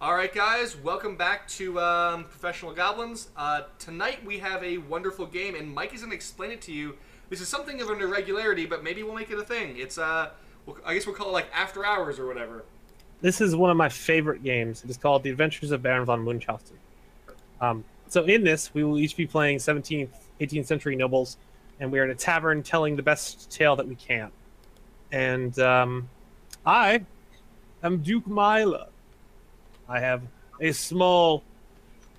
All right, guys, welcome back to um, Professional Goblins. Uh, tonight we have a wonderful game, and Mike is going to explain it to you. This is something of an irregularity, but maybe we'll make it a thing. It's, uh, we'll, I guess we'll call it like After Hours or whatever. This is one of my favorite games. It is called The Adventures of Baron von Munchausen. Um, so in this, we will each be playing 17th, 18th century nobles, and we are in a tavern telling the best tale that we can. And um, I am Duke Mila. I have a small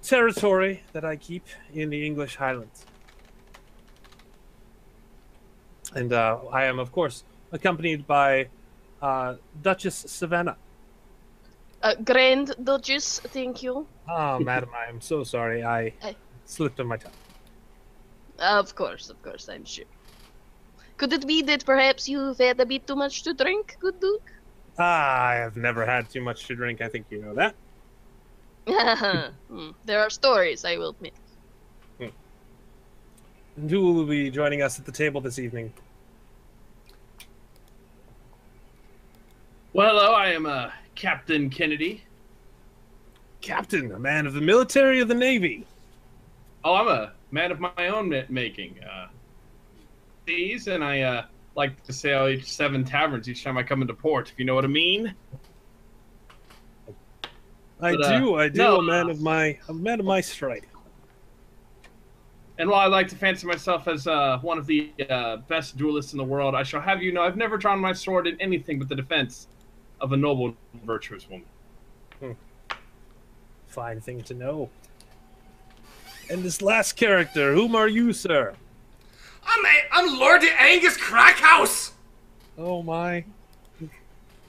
territory that I keep in the English Highlands. And uh, I am, of course, accompanied by uh, Duchess Savannah. Uh, Grand Duchess, thank you. Oh, madam, I am so sorry. I Hey. slipped on my tongue. Of course, of course, I'm sure. Could it be that perhaps you've had a bit too much to drink, good Duke? Ah, I have never had too much to drink. I think you know that. Hmm, there are stories, I will admit. And who will be joining us at the table this evening? Well, hello, I am uh, Captain Kennedy. Captain, a man of the military of the Navy. Oh, I'm a man of my own ma- making. Uh, these, and I uh, like to sail each seven taverns each time I come into port, if you know what I mean. I But, uh, do, I do, no, a man uh, of my, a man of my stripe. And while I like to fancy myself as uh, one of the uh, best duelists in the world, I shall have you know I've never drawn my sword in anything but the defense of a noble and virtuous woman. Fine thing to know. And this last character, whom are you, sir? I'm, a, I'm Lord Angus Crackhouse! Oh my.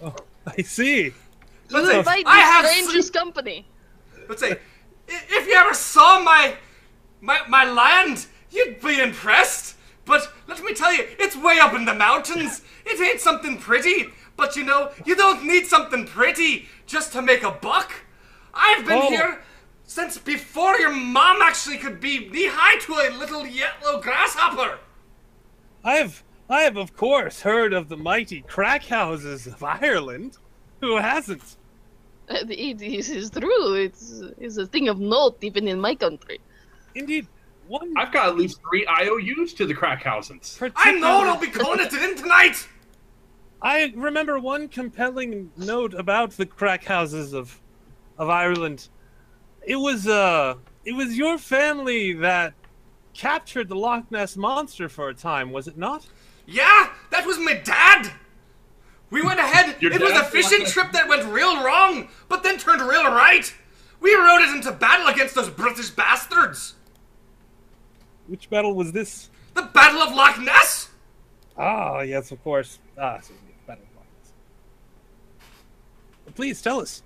Oh, I see. Let's say, Invite I have strangest company. Let's say, if you ever saw my, my, my land, you'd be impressed. But let me tell you, it's way up in the mountains. It ain't something pretty. But you know, you don't need something pretty just to make a buck. I've been Oh. here since before your mom actually could be knee high to a little yellow grasshopper. I have, I have of course heard of the mighty crack houses of Ireland. Who hasn't? Uh, It is is true. It's, it's a thing of note even in my country. Indeed, one I've got at least three IOUs to the Crackhousens. I know, and I'll be calling it in tonight. I remember one compelling note about the crack houses of of Ireland. It was uh it was your family that captured the Loch Ness monster for a time, was it not? Yeah, that was my dad. We went ahead. It was a fishing trip that went real wrong, but then turned real right. We rode it into battle against those British bastards. Which battle was this? The Battle of Loch Ness. Ah, yes, of course. Ah, so the Battle of Loch Ness. Please tell us.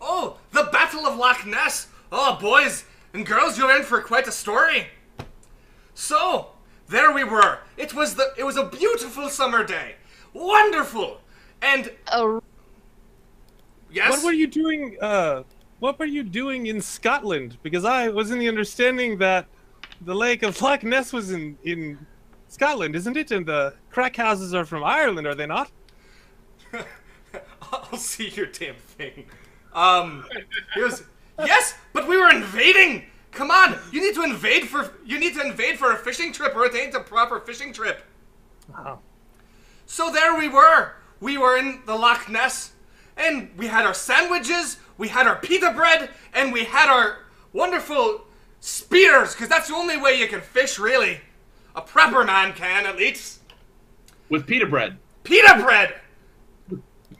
Oh, the Battle of Loch Ness. Oh, boys and girls, you're in for quite a story. So, there we were. It was the it was a beautiful summer day. Wonderful. And Uh, yes. What were you doing uh what were you doing in Scotland? Because I was in the understanding that the Lake of Loch Ness was in in Scotland, isn't it? And the crack houses are from Ireland, are they not? I'll see your damn thing. Um, it was yes, but we were invading. Come on, you need to invade for you need to invade for a fishing trip, or it ain't a proper fishing trip. Wow. So there we were. We were in the Loch Ness, and we had our sandwiches, we had our pita bread, and we had our wonderful spears, because that's the only way you can fish, really. A prepper man can, at least. With pita bread. Pita bread!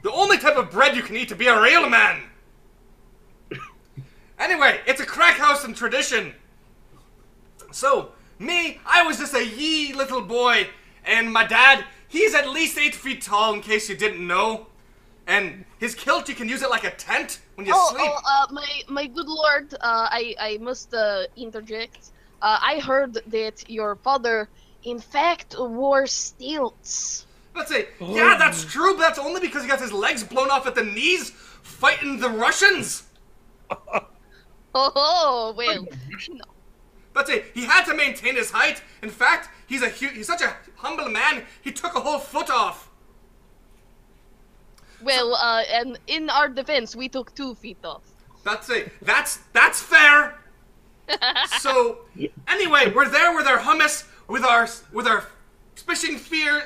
The only type of bread you can eat to be a real man! Anyway, it's a crack house in tradition. So, me, I was just a yee little boy, and my dad, he's at least eight feet tall, in case you didn't know. And his kilt, you can use it like a tent when you oh, sleep. oh, uh, my my good lord, uh, I I must uh, interject. Uh, I heard that your father, in fact, wore stilts. Let's say, yeah, that's true, but that's only because he got his legs blown off at the knees fighting the Russians. Oh well, no. But say he had to maintain his height. In fact, he's a hu- he's such a humble man. He took a whole foot off. Well, uh, and in our defense, we took two feet off. That's it. That's that's fair. so anyway, we're there with our hummus, with our with our fishing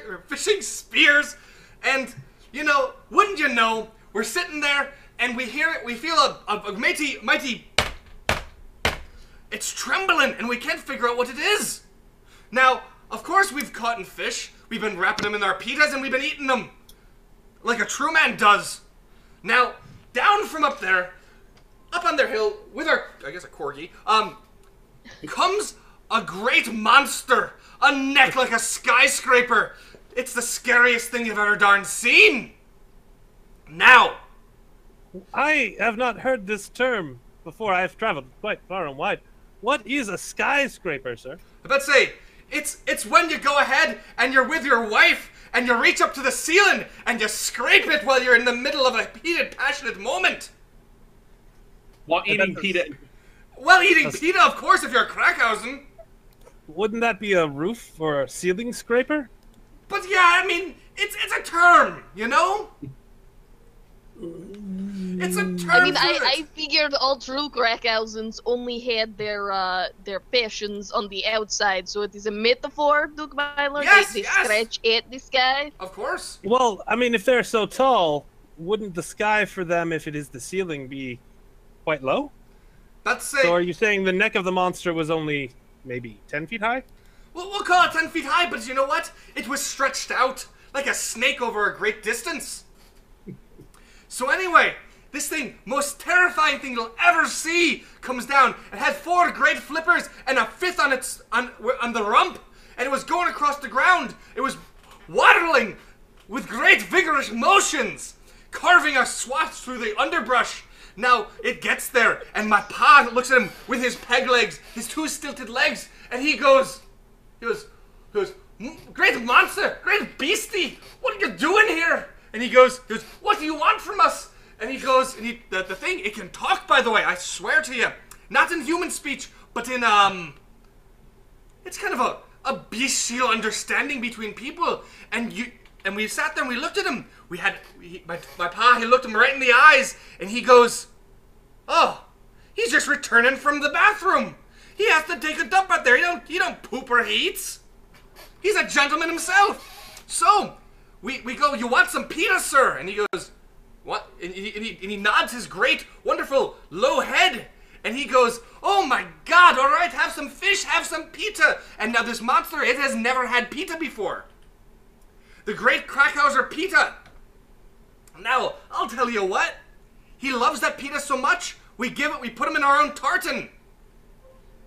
or fishing spears, and you know, wouldn't you know, we're sitting there and we hear it. We feel a, a, a mighty mighty. It's trembling, and we can't figure out what it is. Now, of course, we've caught fish. We've been wrapping them in our pitas, and we've been eating them like a true man does. Now, down from up there, up on their hill with our, I guess, a corgi, um, comes a great monster, a neck like a skyscraper. It's the scariest thing you've ever darn seen. Now, I have not heard this term before. I have traveled quite far and wide. What is a skyscraper, sir? I bet say, it's it's when you go ahead and you're with your wife and you reach up to the ceiling and you scrape it while you're in the middle of a heated, passionate moment. While eating pita. Well, eating pita, of course, if you're Krackhausen. Wouldn't that be a roof or a ceiling scraper? But yeah, I mean, it's it's a term, you know. Mm, It's a term. I mean, I. I figured all true Krakousens only had their uh, their passions on the outside, so it is a metaphor, Duke Myler. Yes, they, they yes. scratch at the sky. Of course. Well, I mean, if they're so tall, wouldn't the sky for them, if it is the ceiling, be quite low? That's say. So are you saying the neck of the monster was only maybe 10 feet high? We'll, we'll call it 10 feet high, but you know what? It was stretched out like a snake over a great distance. So, anyway, this thing, most terrifying thing you'll ever see, comes down. It had four great flippers and a fifth on its on, on the rump, and it was going across the ground. It was waddling with great vigorous motions, carving a swath through the underbrush. Now it gets there, and my pa looks at him with his peg legs, his two stilted legs, and he goes, he goes, he goes, great monster, great beastie, what are you doing here? And he goes, he goes, what do you want from us? And he goes, and he, the, the thing, it can talk, by the way, I swear to you, not in human speech, but in um, it's kind of a a bestial understanding between people, and you. And we sat there and we looked at him. We had he, my, my pa. He looked him right in the eyes, and he goes, "Oh, he's just returning from the bathroom. He has to take a dump out there. He don't he don't poop or eats. He's a gentleman himself. So we, we go, you want some pita, sir? And he goes, what? And he, and, he, and he nods his great, wonderful, low head. And he goes, oh my god, all right, have some fish, have some pita. And now this monster, it has never had pita before. The great Krakauser pita. Now, I'll tell you what. He loves that pita so much, we give it, we put him in our own tartan.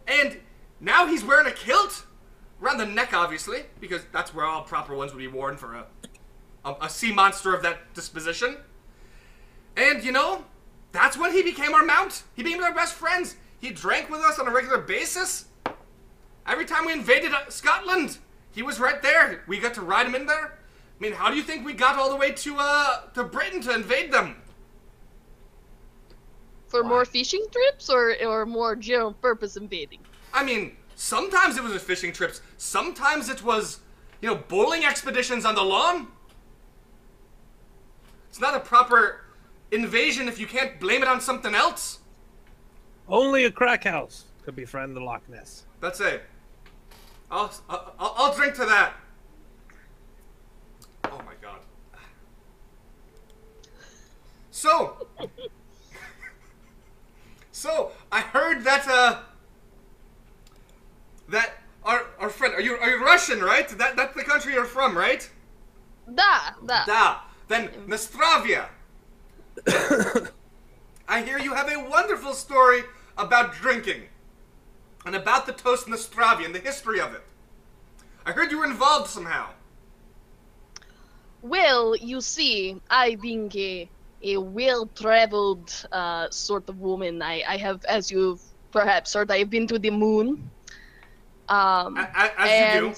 And now he's wearing a kilt around the neck, obviously, because that's where all proper ones would be worn for a, a, a sea monster of that disposition. And you know, that's when he became our mount. He became our best friends. He drank with us on a regular basis. Every time we invaded uh, Scotland, he was right there. We got to ride him in there. I mean, how do you think we got all the way to uh to Britain to invade them? For more fishing trips or, or more general purpose invading? I mean, sometimes it was fishing trips. Sometimes it was, you know, bowling expeditions on the lawn. It's not a proper invasion if you can't blame it on something else. Only a crack house could befriend the Loch Ness. That's it. I'll, I'll, I'll drink to that. Oh my god. So, so I heard that uh, that our our friend are you are you Russian right? That that's the country you're from right? Da, da. Da. Then Nostravia. I hear you have a wonderful story about drinking and about the toast Nostravia and the history of it. I heard you were involved somehow. Well, you see, I being a, a well-traveled uh, sort of woman, I, I have, as you've perhaps heard, I have been to the moon. Um, A- a- as you do.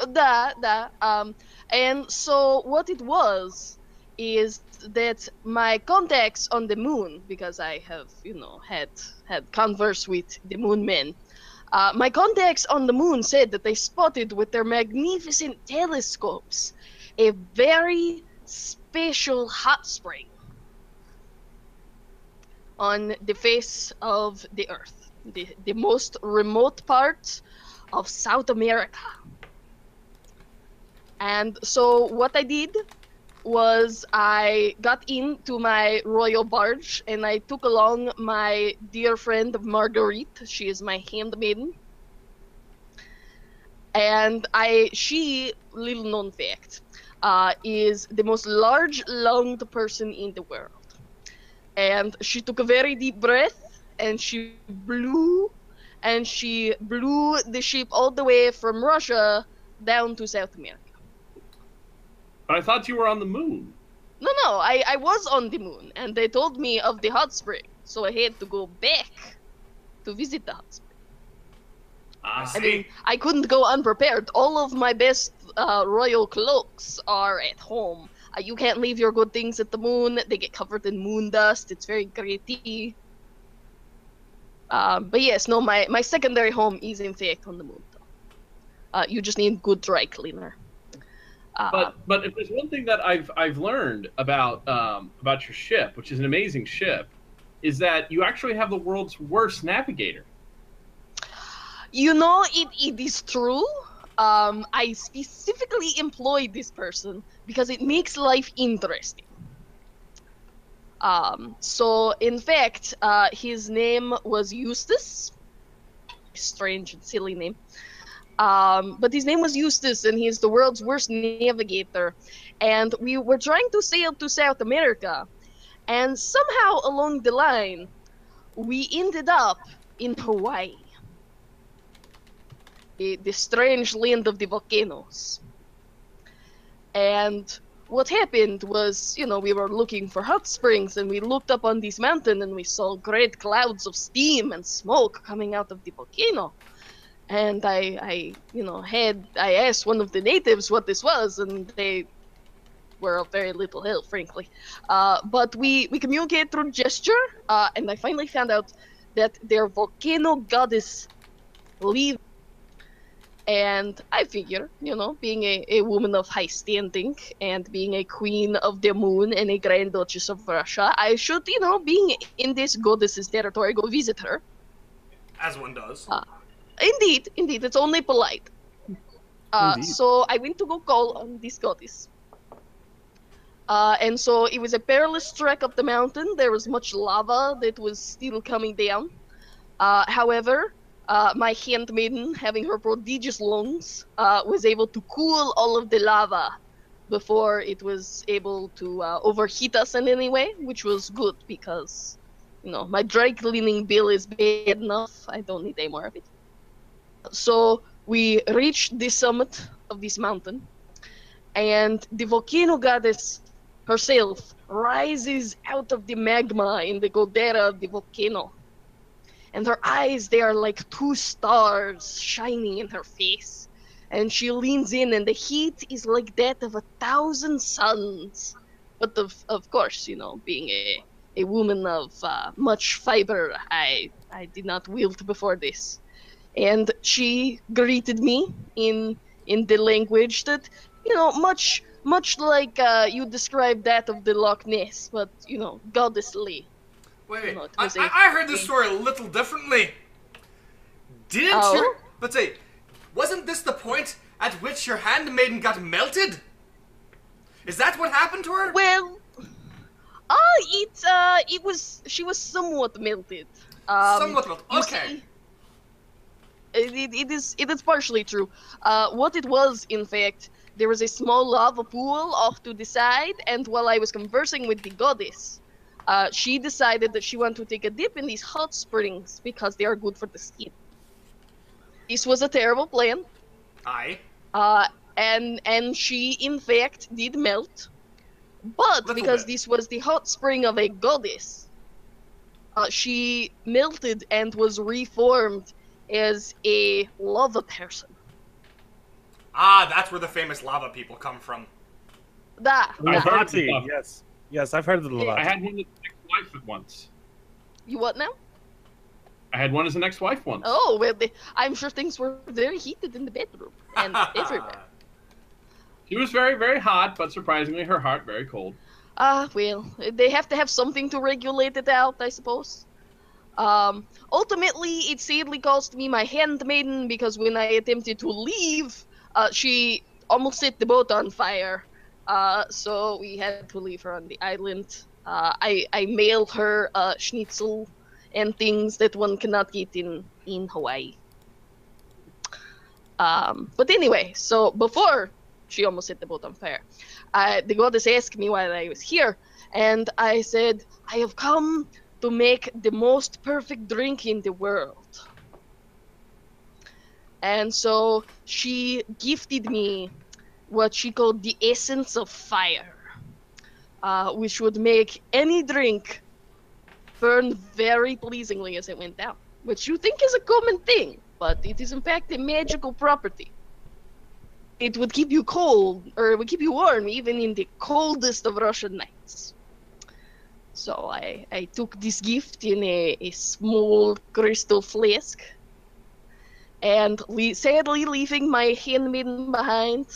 and da, da, um, and so what it was is that my contacts on the moon, because I have, you know, had had converse with the moon men. Uh, my contacts on the moon said that they spotted with their magnificent telescopes a very special hot spring. on the face of the earth, the, the most remote part of South America. And so, what I did was I got into my royal barge and I took along my dear friend Marguerite. She is my handmaiden. And I, she, little known fact, uh, is the most large-lunged person in the world. And she took a very deep breath and she blew, and she blew the ship all the way from Russia down to South America. But I thought you were on the moon. No, no, I, I was on the moon, and they told me of the hot spring, so I had to go back to visit the hot spring. Ah, I see. mean, I couldn't go unprepared. All of my best uh, royal cloaks are at home. Uh, you can't leave your good things at the moon. They get covered in moon dust. It's very gritty. Um, but yes, no, my, my secondary home is in fact on the moon. Though. Uh, you just need good dry cleaner. Uh, But but if there's one thing that I've I've learned about um, about your ship, which is an amazing ship, is that you actually have the world's worst navigator. You know, it, it is true. Um, I specifically employed this person because it makes life interesting. Um, so, in fact, uh, his name was Eustace. Strange and silly name. Um, but his name was Eustace, and he's the world's worst navigator. And we were trying to sail to South America, and somehow along the line, we ended up in Hawaii the, the strange land of the volcanoes. And what happened was, you know, we were looking for hot springs and we looked up on this mountain and we saw great clouds of steam and smoke coming out of the volcano. And I, I, you know, had I asked one of the natives what this was, and they were of very little help, frankly. Uh, but we we communicate through gesture, uh, and I finally found out that their volcano goddess lived and I figure, you know, being a, a woman of high standing and being a queen of the moon and a Grand Duchess of Russia, I should, you know, being in this goddess's territory, go visit her. As one does. Uh, Indeed, indeed, it's only polite. Uh, so I went to go call on this goddess. Uh, and so it was a perilous trek up the mountain. There was much lava that was still coming down. Uh, however, uh, my handmaiden, having her prodigious lungs, uh, was able to cool all of the lava before it was able to uh, overheat us in any way, which was good because, you know, my dry cleaning bill is bad enough. I don't need any more of it. So we reached the summit of this mountain, and the volcano goddess herself rises out of the magma in the caldera of the volcano. And her eyes, they are like two stars shining in her face. And she leans in, and the heat is like that of a thousand suns. But of, of course, you know, being a, a woman of uh, much fiber, I, I did not wilt before this and she greeted me in in the language that you know much much like uh, you described that of the Loch Ness, but you know goddessly. Wait, wait. No, it I, I, I heard this story a little differently. Didn't Oh? your. But say, wasn't this the point at which your handmaiden got melted? Is that what happened to her? Well, uh, it uh, it was she was somewhat melted. Um, Somewhat melted, okay. see, it, it, it is it is partially true. Uh, what it was, in fact, there was a small lava pool off to the side, and while I was conversing with the goddess, uh, she decided that she wanted to take a dip in these hot springs because they are good for the skin. This was a terrible plan, Aye. uh, and and she in fact did melt, but Little because bit. this was the hot spring of a goddess, uh, she melted and was reformed as a lava person. Ah, that's where the famous lava people come from. That, I've heard of Levati, yes. Yes, I've heard of the Yeah. I had one as an ex-wife at once. you what now? I had one as an ex-wife once. Oh well, the, I'm sure things were very heated in the bedroom and everywhere. She was very, very hot, but surprisingly, her heart very cold. Ah, well, they have to have something to regulate it out, I suppose. Um, ultimately, it sadly cost me my handmaiden because when I attempted to leave, uh, she almost set the boat on fire. Uh, so we had to leave her on the island. Uh, I I mailed her schnitzel and things that one cannot get in in Hawaii. Um, but anyway, so before she almost set the boat on fire, uh, the goddess asked me why I was here, and I said I have come to make the most perfect drink in the world. And so she gifted me what she called the essence of fire, uh, which would make any drink burn very pleasingly as it went down, which you think is a common thing, but it is in fact a magical property. It would keep you cold, or it would keep you warm even in the coldest of Russian nights. So I, I took this gift in a, a small crystal flask, and le- sadly leaving my handmaiden behind,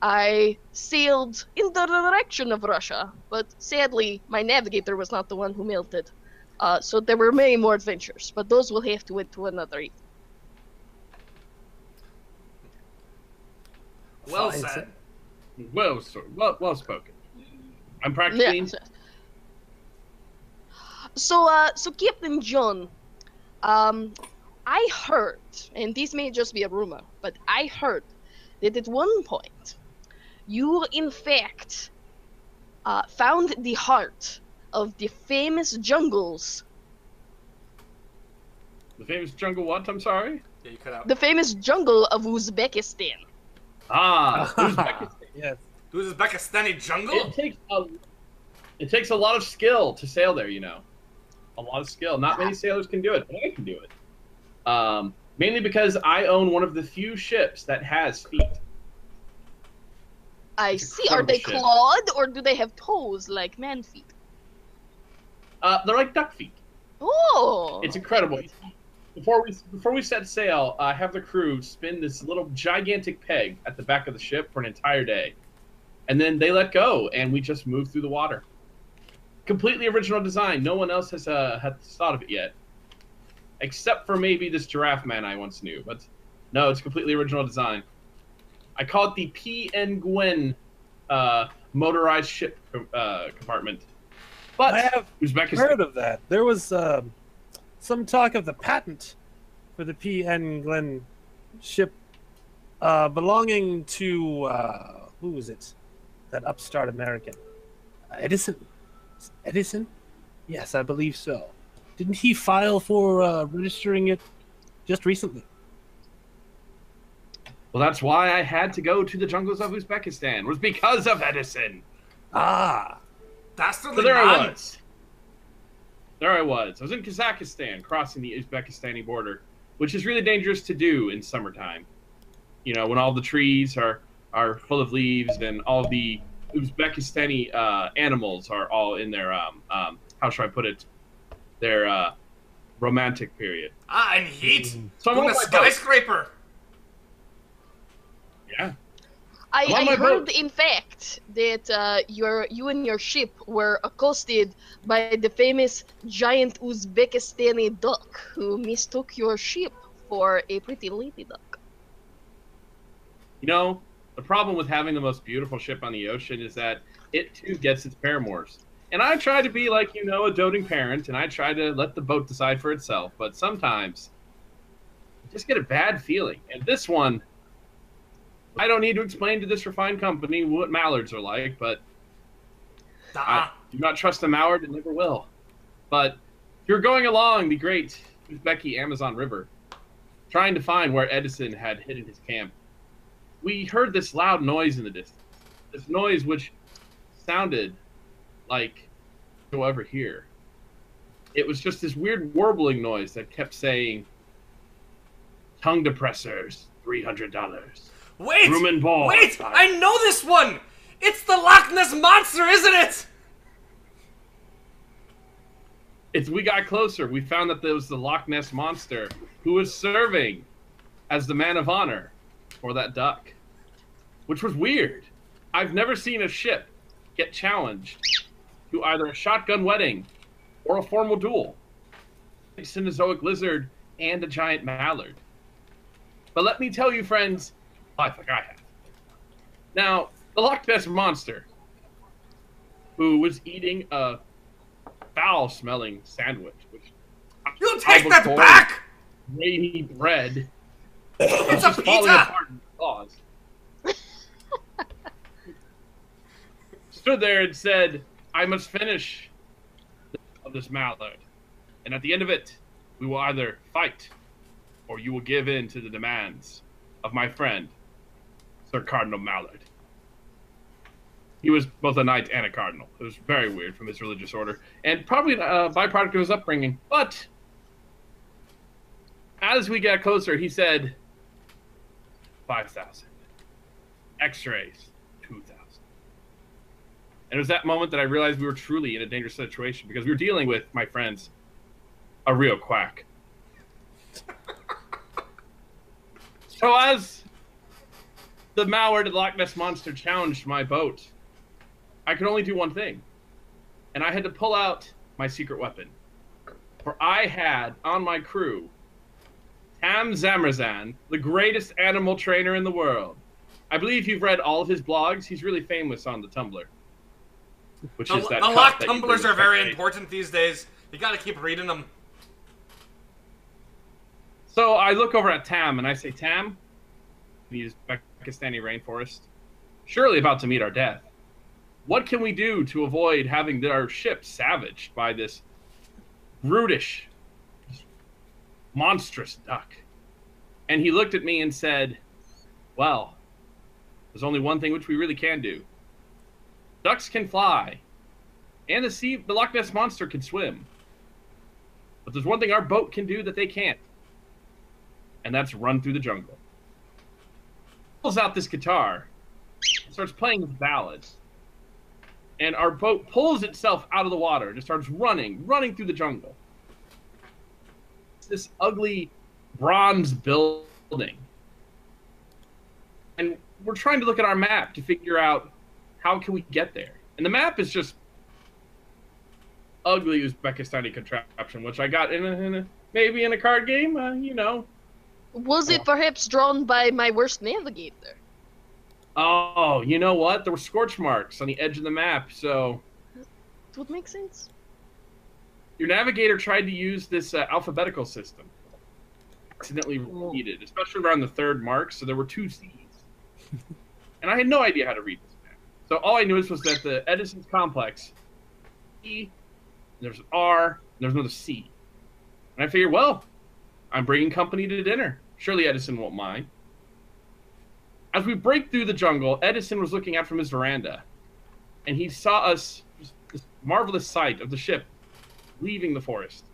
I sailed in the direction of Russia. But sadly, my navigator was not the one who melted. Uh, so there were many more adventures, but those will have to wait to another evening. Well Fine, said. Well, sir, well, well spoken. I'm practically. Yeah. So, uh, so Captain John, um, I heard, and this may just be a rumor, but I heard that at one point, you in fact uh, found the heart of the famous jungles, The famous jungle what? I'm sorry. Yeah, you cut out. the famous jungle of Uzbekistan. Ah, Uzbekistan. yes. Who's this Pakistani jungle? It takes a, it takes a lot of skill to sail there. You know, a lot of skill. Not many sailors can do it, but I can do it. Um, mainly because I own one of the few ships that has feet. I It's see. Are they shit. clawed or do they have toes like man feet? Uh, they're like duck feet. Oh, It's incredible. Before we before we set sail, I have the crew spin this little gigantic peg at the back of the ship for an entire day, and then they let go, and we just move through the water. Completely original design. No one else has uh, has thought of it yet, except for maybe this giraffe man I once knew. But no, it's completely original design. I call it the P. N. Gwen uh, motorized ship uh, compartment. But I have Uzbekistan. heard of that. There was um, some talk of the patent for the P.N. Glen ship uh, belonging to uh, who was it? That upstart American, uh, Edison. Edison? Yes, I believe so. Didn't he file for uh, registering it just recently? Well, that's why I had to go to the jungles of Uzbekistan. Was because of Edison. Ah, Dastardly So there I was. There I was. I was in Kazakhstan, crossing the Uzbekistani border, which is really dangerous to do in summertime. You know, when all the trees are are full of leaves and all the Uzbekistani uh, animals are all in their um, um how should I put it, their uh, romantic period. Ah, and heat. So I'm On on a skyscraper. Yeah. I, I'm on I my heard, boat. in fact, that uh, your you and your ship were accosted by the famous giant Uzbekistani duck who mistook your ship for a pretty lady duck. You know, the problem with having the most beautiful ship on the ocean is that it too gets its paramours. And I try to be like, you know, a doting parent, and I try to let the boat decide for itself. But sometimes, I just get a bad feeling. And this one, I don't need to explain to this refined company what mallards are like, but I Ah, do not trust a mallard and never will. But you're going along the great Uzbeki Amazon River, trying to find where Edison had hidden his camp. We heard this loud noise in the distance. This noise which sounded like go over here. It was just this weird warbling noise that kept saying tongue depressors, three hundred dollars. wait! Room and ball. Wait! I know this one! It's the Loch Ness Monster, isn't it? As we got closer, we found that there was the Loch Ness monster who was serving as the man of honor for that duck, which was weird. I've never seen a ship get challenged to either a shotgun wedding or a formal duel. A Cenozoic lizard and a giant mallard. But let me tell you, friends, life like I have. Now, the Loch Ness monster, who was eating a foul-smelling sandwich, which You take that back! grainy bread, It's a pizza! Stood there and said, "I must finish of this mallard, and at the end of it, we will either fight, or you will give in to the demands of my friend, Sir Cardinal Mallard." He was both a knight and a cardinal. It was very weird from his religious order, and probably a byproduct of his upbringing. But as we got closer, he said, 5,000. X-rays, 2,000. And it was that moment that I realized we were truly in a dangerous situation because we were dealing with, my friends, a real quack. so as the Mallard Loch Ness Monster challenged my boat, I could only do one thing. And I had to pull out my secret weapon. For I had on my crew Tam Zamrazan, the greatest animal trainer in the world. I believe you've read all of his blogs. He's really famous on the Tumblr. Which The, is that the lock tumblers are very to- important these days. You gotta keep reading them. So I look over at Tam and I say, Tam, we use Pakistani rainforest, surely about to meet our death. What can we do to avoid having our ship savaged by this brutish, monstrous duck? And he looked at me and said, Well, there's only one thing which we really can do. Ducks can fly, and the sea, the Loch Ness monster can swim. But there's one thing our boat can do that they can't and that's run through the jungle. Pulls out this guitar, starts playing ballads, and our boat pulls itself out of the water and it starts running, running through the jungle. It's this ugly bronze building. And we're trying to look at our map to figure out how can we get there. And the map is just ugly Uzbekistani contraption, which I got in a, in a maybe in a card game, uh, you know, Was it perhaps drawn by my worst navigator? Oh, you know what? There were scorch marks on the edge of the map. So It would make sense. Your navigator tried to use this uh, alphabetical system. Accidentally Oh. repeated, especially around the third mark. So there were two C's, and I had no idea how to read this map. So all I knew was that the Edison's complex, E, there's an R, and there's another C, and I figured, well, I'm bringing company to dinner. Surely Edison won't mind. As we break through the jungle, Edison was looking out from his veranda, and he saw us this marvelous sight of the ship leaving the forest.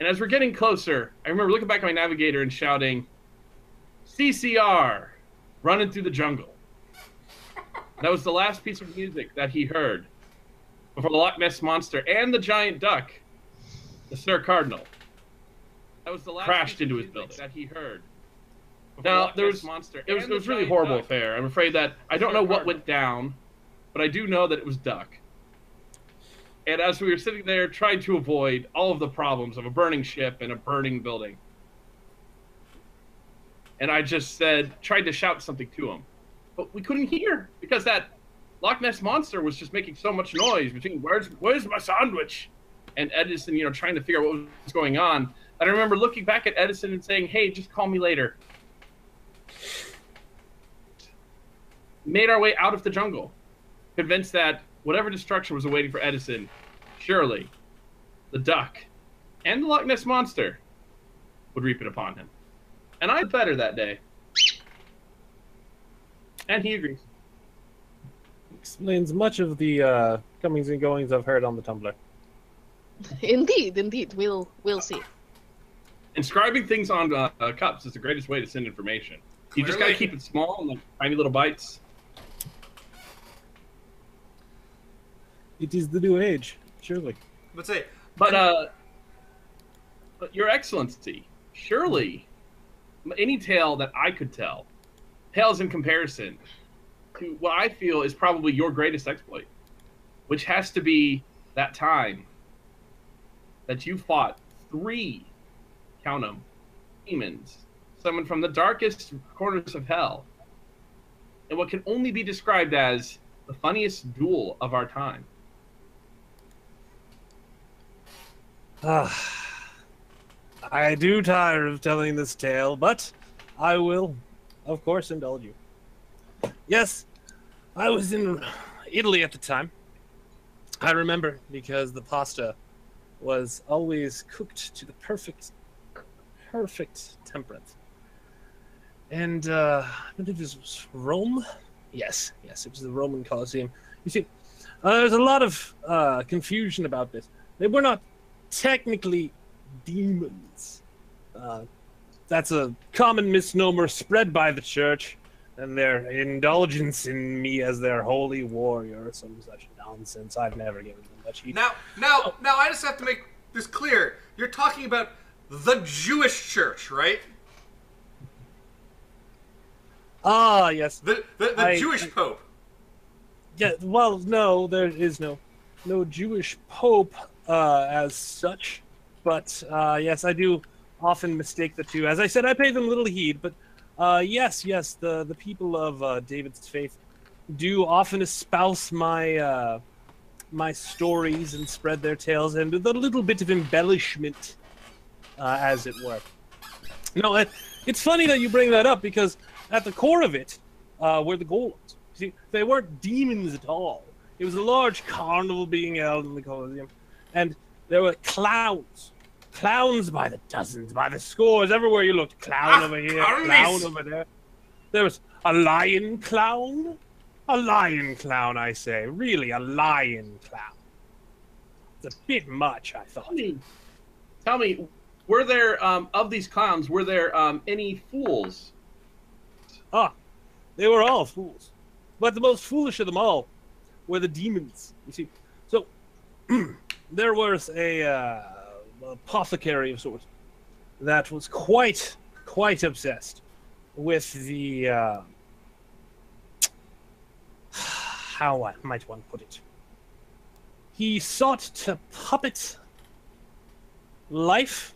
And as we're getting closer, I remember looking back at my navigator and shouting, CCR, running through the jungle. That was the last piece of music that he heard before the Loch Ness Monster and the giant duck, the Sir Cardinal, that was the last crashed into his building that he heard. Now there was monster. It was, it was really horrible affair. I'm afraid that I don't know what went down, but I do know that it was duck. And as we were sitting there trying to avoid all of the problems of a burning ship and a burning building, and I just said, tried to shout something to him, but we couldn't hear because that Loch Ness monster was just making so much noise between where's where's my sandwich, and Edison, you know, trying to figure out what was going on. And I remember looking back at Edison and saying, "Hey, just call me later." Made our way out of the jungle, convinced that whatever destruction was awaiting for Edison, surely the duck and the Loch Ness monster would reap it upon him. And I better that day. And he agrees. Explains much of the uh, comings and goings I've heard on the Tumblr. Indeed, indeed. We'll we'll see. Inscribing things on uh, cups is the greatest way to send information. You just got to keep it small and like tiny little bites. It is the new age, surely. But say, But uh, but Your Excellency, surely any tale that I could tell pales in comparison to what I feel is probably your greatest exploit. which has to be that time that you fought three, count 'em, demons, summoned from the darkest corners of hell, in what can only be described as the funniest duel of our time. Ah, I do tire of telling this tale, but I will, of course, indulge you. Yes, I was in Italy at the time. I remember because the pasta was always cooked to the perfect, perfect temperament. And uh, I believe this was Rome. Yes, yes, it was the Roman Colosseum. You see, uh, there's a lot of uh, confusion about this. They were not technically demons. Uh, that's a common misnomer spread by the church and their indulgence in me as their holy warrior or some such nonsense. I've never given them much heat. Now, now, now, I just have to make this clear. You're talking about the Jewish church, right? Ah, yes. The the, the I- Jewish Pope. Yeah, well, no, there is no no Jewish pope uh, as such, but uh, yes, I do often mistake the two. As I said, I pay them little heed, but uh, yes, yes, the the people of uh, David's faith do often espouse my uh, my stories and spread their tales, and a little bit of embellishment, uh, as it were. No, it, it's funny that you bring that up because at the core of it were the golems. See, they weren't demons at all. It was a large carnival being held in the Colosseum, and there were clowns, clowns by the dozens, by the scores. Everywhere you looked, clown Ah, over here, clown over there. There was a lion clown, a lion clown. I say, really, a lion clown. It's a bit much, I thought. Tell me, tell me, were there um, of these clowns? Were there um, any fools? Ah, they were all fools. But the most foolish of them all were the demons. You see, so there was a uh, apothecary of sorts that was quite, quite obsessed with the. Uh, how I- might one put it? He sought to puppet life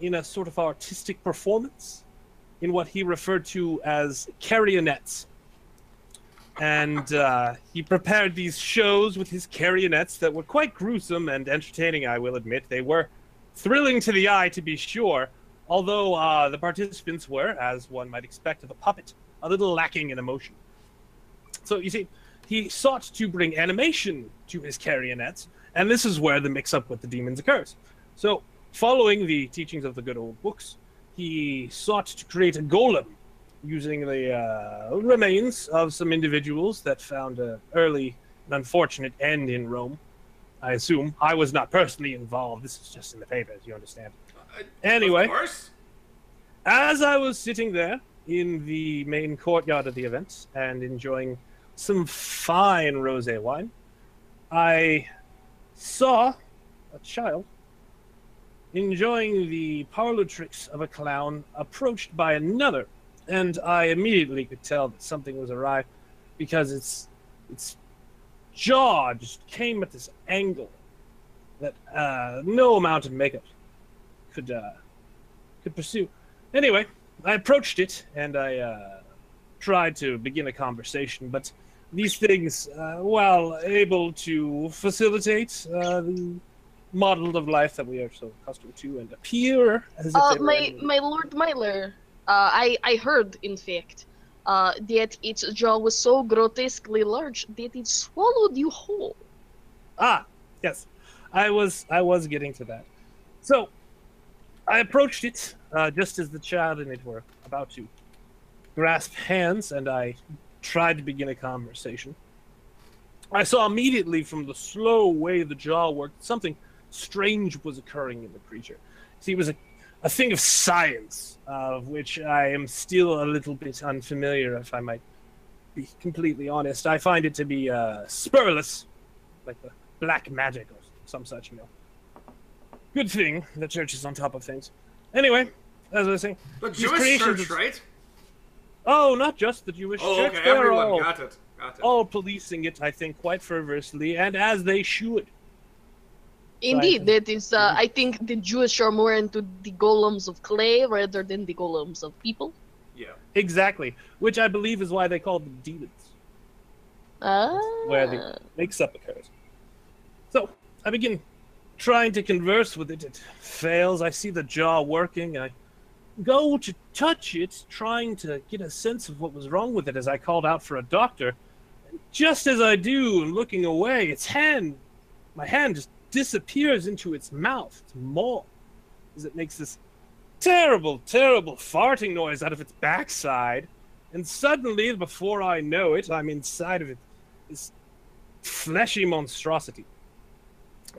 in a sort of artistic performance in what he referred to as carionets. And uh, he prepared these shows with his carionets that were quite gruesome and entertaining, I will admit. They were thrilling to the eye, to be sure, although uh, the participants were, as one might expect of a puppet, a little lacking in emotion. So, you see, he sought to bring animation to his carionets, and this is where the mix up with the demons occurs. So, following the teachings of the good old books, he sought to create a golem using the uh, remains of some individuals that found an early and unfortunate end in Rome. I assume I was not personally involved. This is just in the papers, you understand. Anyway, Of course. as I was sitting there in the main courtyard of the event and enjoying some fine rosé wine, I saw a child enjoying the parlor tricks of a clown approached by another, and I immediately could tell that something was awry because its its jaw just came at this angle that uh, no amount of makeup could uh, could pursue. Anyway, I approached it and I uh, tried to begin a conversation, but these things, uh, while able to facilitate uh, the model of life that we are so accustomed to and appear as if Uh, they were my my Lord Myler, uh, I I heard in fact uh, that its jaw was so grotesquely large that it swallowed you whole. Ah, yes, I was I was getting to that. So, I approached it uh, just as the child and it were about to grasp hands, and I tried to begin a conversation. I saw immediately from the slow way the jaw worked something strange was occurring in the creature. See, it was a, a thing of science, uh, of which I am still a little bit unfamiliar, if I might be completely honest. I find it to be uh, spurless, like the black magic or some such, you know. Good thing the church is on top of things. Anyway, as I was saying, The Jewish church, right? oh, not just the Jewish Oh, church, okay. Everyone all, got it. Gotcha. all policing it, I think, quite fervorously, and as they should. Indeed, that is. Uh, I think the Jewish are more into the golems of clay rather than the golems of people. Yeah. Exactly, which I believe is why they call them demons. Ah. where the mix up occurs. So I begin trying to converse with it. It fails. I see the jaw working. I go to touch it, trying to get a sense of what was wrong with it as I called out for a doctor. And just as I do, and looking away, its hand, my hand just disappears into its mouth, its maw, as it makes this terrible, terrible farting noise out of its backside. And suddenly, before I know it, I'm inside of it this fleshy monstrosity.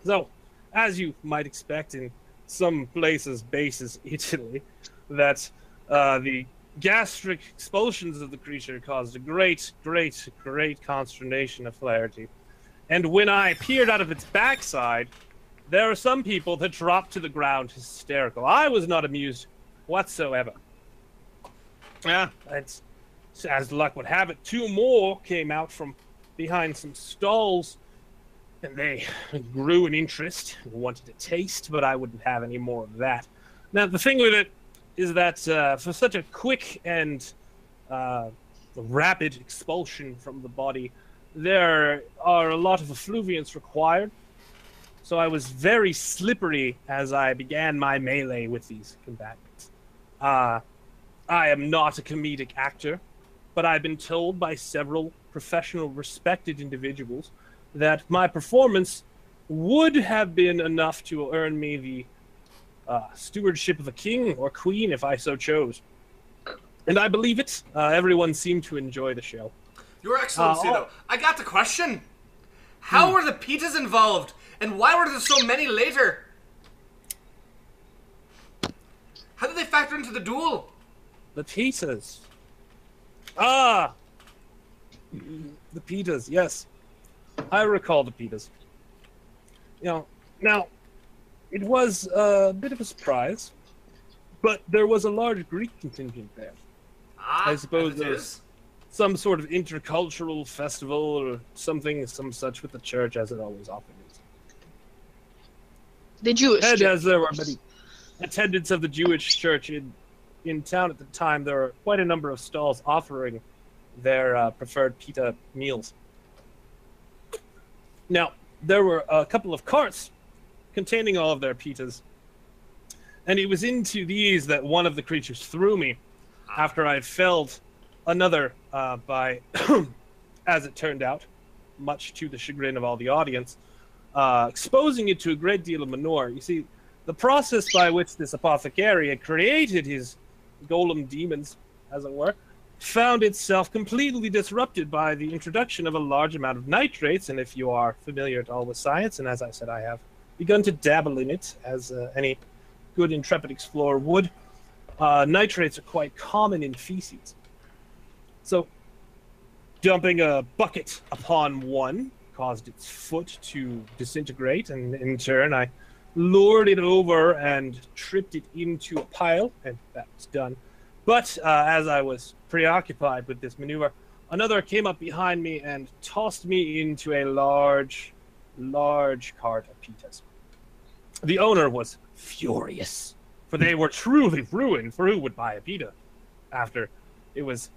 So, as you might expect in some places, bases Italy, that uh, the gastric expulsions of the creature caused a great, great, great consternation of Flaherty. And when I peered out of its backside, there are some people that dropped to the ground hysterical. I was not amused whatsoever. Yeah, it's as luck would have it, two more came out from behind some stalls, and they grew an interest and wanted to taste, but I wouldn't have any more of that. Now, the thing with it is that uh, for such a quick and uh, rapid expulsion from the body, there are a lot of effluviants required. So I was very slippery as I began my melee with these combatants. Uh, I am not a comedic actor, but I've been told by several professional, respected individuals that my performance would have been enough to earn me the uh, stewardship of a king or queen if I so chose. And I believe it. Uh, everyone seemed to enjoy the show. Your Excellency, Uh, oh. though, I got the question. How were the pitas involved, and why were there so many later? How did they factor into the duel? The pizzas. Ah! The pitas, yes. I recall the pitas. You know, now, it was a bit of a surprise, but there was a large Greek contingent there. Ah, I suppose there's- is. Some sort of intercultural festival or something, some such with the church, as it always often is. The Jewish. And church. as there were many attendants of the Jewish church in, in town at the time, there were quite a number of stalls offering their uh, preferred pita meals. Now, there were a couple of carts containing all of their pitas, and it was into these that one of the creatures threw me after I felled another uh, by, as it turned out, much to the chagrin of all the audience, uh, exposing it to a great deal of manure. You see, the process by which this apothecary had created his golem demons, as it were, found itself completely disrupted by the introduction of a large amount of nitrates. And if you are familiar at all with science, and as I said, I have begun to dabble in it, as uh, any good intrepid explorer would, uh, nitrates are quite common in feces. So, dumping a bucket upon one caused its foot to disintegrate, and in turn, I lured it over and tripped it into a pile, and that was done. But uh, as I was preoccupied with this maneuver, another came up behind me and tossed me into a large, large cart of pitas. The owner was furious, for they were truly ruined. For who would buy a pita after it was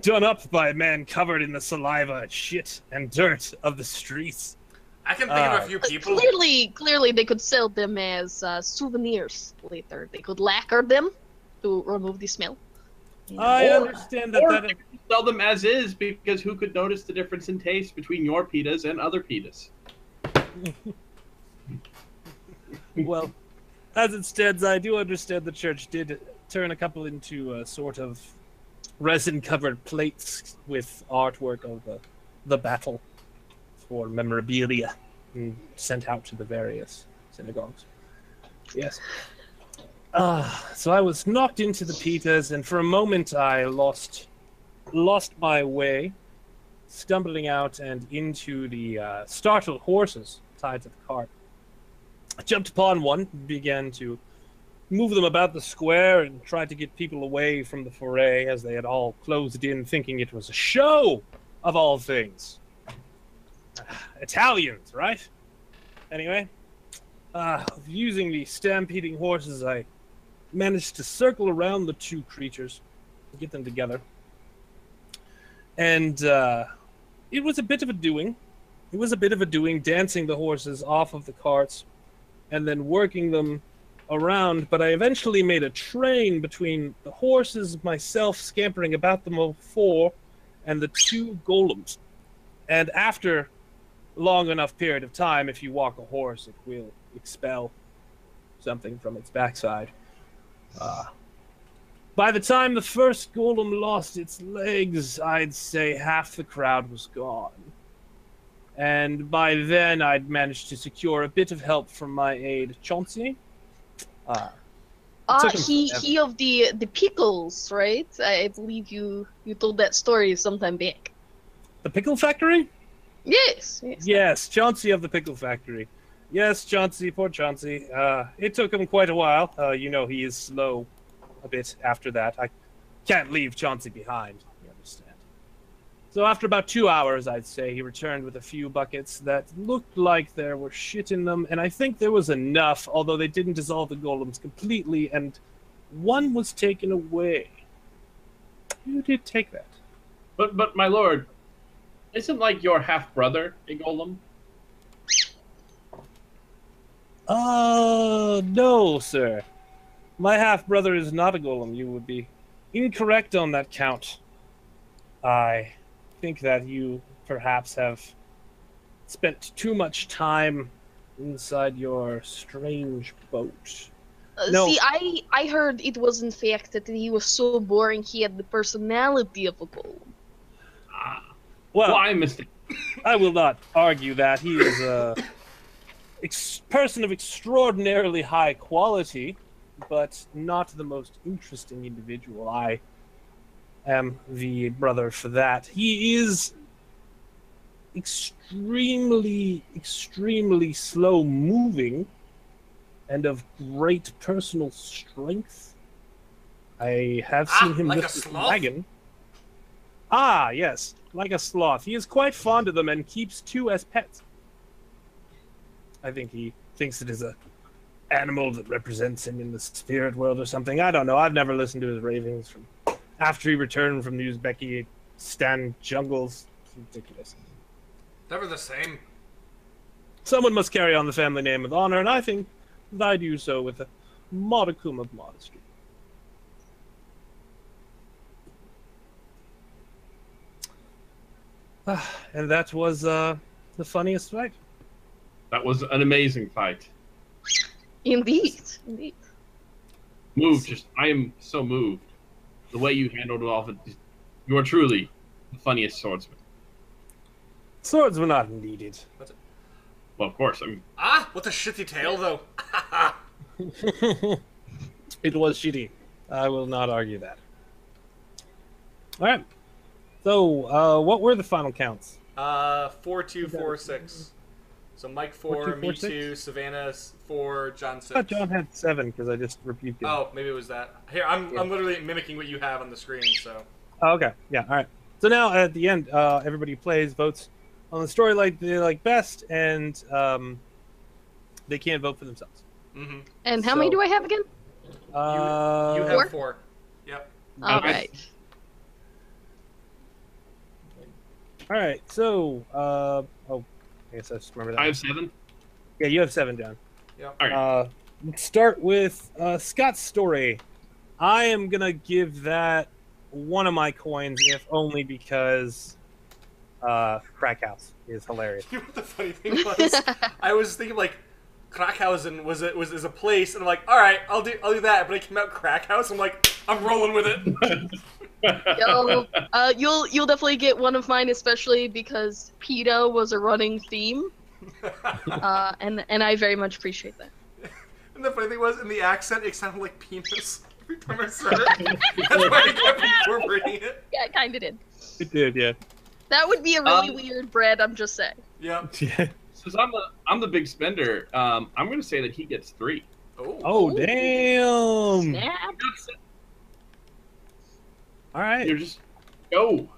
done up by a man covered in the saliva, shit, and dirt of the streets? I can think of Ah. a few Uh, people. Clearly, clearly, they could sell them as uh, souvenirs later. They could lacquer them to remove the smell. I Or- understand that or that they could sell them as is because who could notice the difference in taste between your pitas and other pitas? well, as it stands, I do understand the church did turn a couple into a sort of resin-covered plates with artwork of the, the battle for memorabilia sent out to the various synagogues. Yes. Uh, so I was knocked into the pitas, and for a moment I lost lost my way, stumbling out and into the uh, startled horses tied to the cart. I jumped upon one, began to move them about the square, and tried to get people away from the foray as they had all closed in, thinking it was a show. of all things. Italians, right? Anyway, uh, using the stampeding horses, I managed to circle around the two creatures, get them together. And uh, it was a bit of a doing. It was a bit of a doing dancing the horses off of the carts and then working them around. But I eventually made a train between the horses, myself scampering about them all four, and the two golems. And after long enough period of time, if you walk a horse, it will expel something from its backside. Uh, by the time the first golem lost its legs, I'd say half the crowd was gone. And by then, I'd managed to secure a bit of help from my aide, Chauncey. Uh, Ah, he forever. he of the the pickles, right? I believe you you told that story sometime back. the Pickle Factory? Yes. yes. Yes, Chauncey of the Pickle Factory. Yes, Chauncey, poor Chauncey. Uh, it took him quite a while. Uh, you know, he is slow a bit after that. I can't leave Chauncey behind. So after about two hours, I'd say, he returned with a few buckets that looked like there were shit in them, and I think there was enough, although they didn't dissolve the golems completely, and one was taken away. Who did take that? But but my lord, isn't like your half brother a golem? Uh, no, sir. My half brother is not a golem. You would be incorrect on that count. I think that you perhaps have spent too much time inside your strange boat. Uh, No. See, I I heard it was in fact that he was so boring he had the personality of a golem. Ah, Well, well, I missed it. I will not argue that he is a ex- person of extraordinarily high quality, but not the most interesting individual. I am the brother for that. He is extremely, extremely slow moving and of great personal strength. I have Ah, seen him like a lift a wagon. Ah, yes, like a sloth. He is quite fond of them and keeps two as pets. I think he thinks it is a animal that represents him in the spirit world or something. I don't know. I've never listened to his ravings from after he returned from the Uzbekistan jungles. It's ridiculous. Never the same. Someone must carry on the family name with honor, and I think that I do so with a modicum of modesty. Ah, and that was uh, the funniest fight. That was an amazing fight. Indeed, indeed. Moved, just I am so moved. The way you handled it all of it, you are truly the funniest swordsman. Swords were not needed. Well, of course. I mean, Ah, what a shitty tail though. it was shitty. I will not argue that. All right. So, uh, what were the final counts? uh, four two four six. So Mike four, Four, two, me four, six? two, Savannah s- four, John six. I thought John had seven because I just rebuked him. Oh, maybe it was that. Here, I'm, Yeah. I'm literally mimicking what you have on the screen. So Oh, okay. Yeah. All right. So now at the end, uh, everybody plays, votes on the story like they like best, and um, they can't vote for themselves. Mm-hmm. And how many do I have again? Uh, you have Four? four. Yep. All I- right. All right. So, uh, oh, I guess I just remember that. I have seven. Yeah, you have seven, John. Yep. All right. Uh, let's start with uh, Scott's story. I am gonna give that one of my coins, if only because uh, Crack House is hilarious. You know what the funny thing was? I was thinking like Krackhausen was it was is a place, and I'm like, all right, I'll do I'll do that. But it came out Crack House. I'm like, I'm rolling with it. Yo, uh, you'll you'll definitely get one of mine, especially because pita was a running theme, uh, and and I very much appreciate that. and the funny thing was, in the accent, it sounded like penis every time I said it. That's why I kept incorporating it. Yeah, it kind of did. It did, yeah. That would be a really Um, weird bread. I'm just saying. Yep. Yeah. Since I'm the I'm the big spender, um, I'm going to say that he gets three. Oh. Oh damn! Snap. All right. You're just go.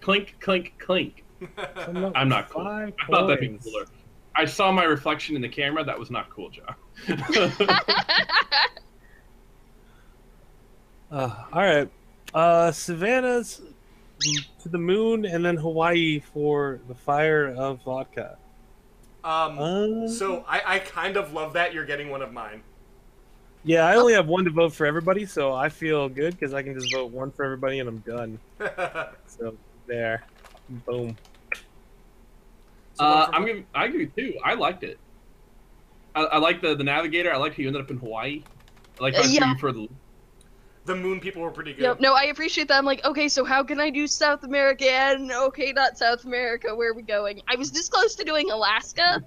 Clink, clink, clink. I'm not, I'm not cool. five I thought that'd be cooler. I saw my reflection in the camera. That was not cool, John. Uh, all right. Uh, Savannah's to the moon, and then Hawaii for the fire of vodka. Um, Uh, so I, I kind of love that you're getting one of mine. Yeah, I only have one to vote for everybody, so I feel good because I can just vote one for everybody, and I'm done. So there, boom. So uh, I'm gonna. I agree too. I liked it. I, I like the the navigator. I like how you ended up in Hawaii. I like how Uh, yeah. for the. the moon people were pretty good. Yep, no, I appreciate that. I'm like, okay, so how can I do South America? And okay, not South America. Where are we going? I was this close to doing Alaska,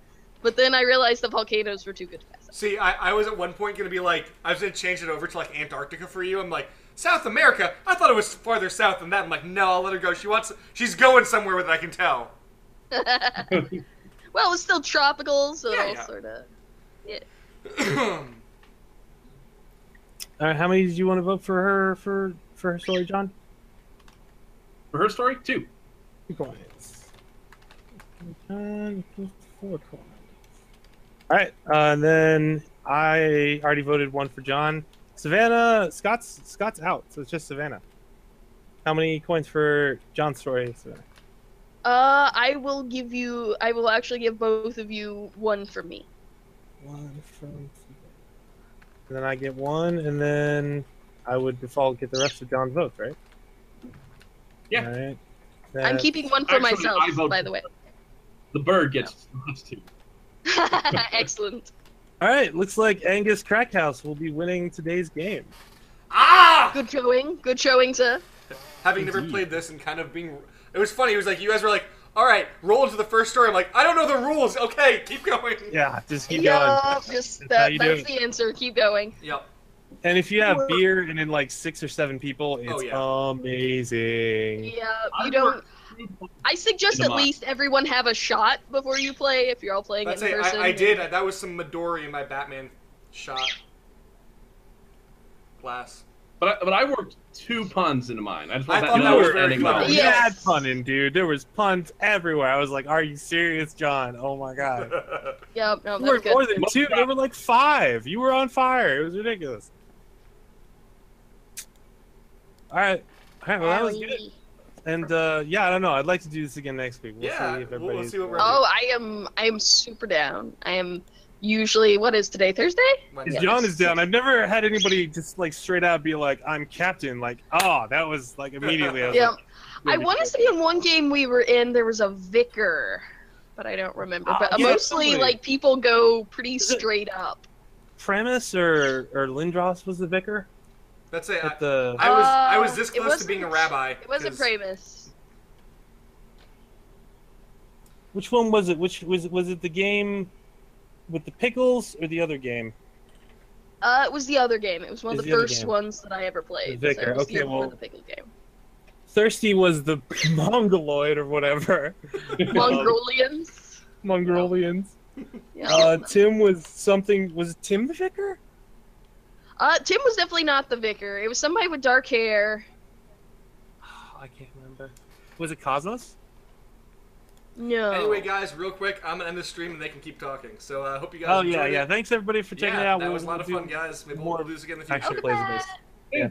but then I realized the volcanoes were too good to pass. up. See, I, I was at one point gonna be like, I was gonna change it over to like Antarctica for you. I'm like, South America. I thought it was farther south than that. I'm like, no, I'll let her go. She wants, she's going somewhere with I can tell. well, it's still tropical, so Yeah, it'll yeah. sort of. Yeah. All right, how many did you want to vote for her for for her story, John? For her story too. Two coins. John, four coins. All right, uh, and then I already voted one for John. Savannah, Scott's Scott's out, so it's just Savannah. How many coins for John's story, Savannah? Uh, I will give you. I will actually give both of you one for me. One from And then I get one, and then I would default get the rest of John's votes, right? Yeah. All right. I'm keeping one for Actually, myself, by the way. The bird gets gets two. Excellent. All right, looks like Angus Crackhouse will be winning today's game. ah! Good showing. Good showing, sir. Having never played this and kind of being, it was funny. It was like you guys were like, all right, roll into the first story. I'm like, I don't know the rules. Okay, keep going. Yeah, just keep going. Yup, just that, you that's do the answer. Keep going. Yep. And if you have beer and in like six or seven people, it's Oh, yeah. amazing. Yeah, I you don't. Worked I suggest at least everyone have a shot before you play if you're all playing That's in it. person. I, I did. That was some Midori in my Batman shot. Glass. But I, but I worked two puns into mine. I just want I that thought that was we're very ending clever. well. Yeah. Punning, dude. There was puns everywhere. I was like, "Are you serious, John? Oh my god!" yep, no, There were that's more than two. There were like five. You were on fire. It was ridiculous. All right, all right. Well, that was good. And uh, yeah, I don't know. I'd like to do this again next week. We'll Yeah, see if we'll- we'll see what we're- Oh, I am. I am super down. I am usually. What is today? Thursday? Wednesday. John is down. I've never had anybody just like straight out be like, "I'm captain." Like, oh, that was like immediately. I was Yeah. like, I want to say in one game we were in there was a vicar, but I don't remember. Oh, but yeah, mostly somebody. like people go pretty straight up. Premise or or Lindros was the vicar That's it. I, at the. I was I was Uh, this close to being a rabbi. It wasn't 'cause- Pramus. Which one was it? Which was was it the game with the pickles or the other game? Uh, it was the other game. It was one of the the first ones that I ever played. The Vicar, it was okay, the other one, well- the pickle game. Thirsty was the Mongoloid or whatever. Mongolians. Mongolians. Yeah. Uh, Tim was something. Was Tim the vicar? Uh, Tim was definitely not the vicar. It was somebody with dark hair. I can't remember. Was it Cosmos? No. Anyway, guys, real quick, I'm gonna end the stream and they can keep talking. So I uh, hope you guys. Oh yeah, enjoyed yeah. Thanks everybody for checking yeah, it out. That We'll- was a lot of fun, guys. Maybe more we'll do this again in the future. Actual plays this. Yeah.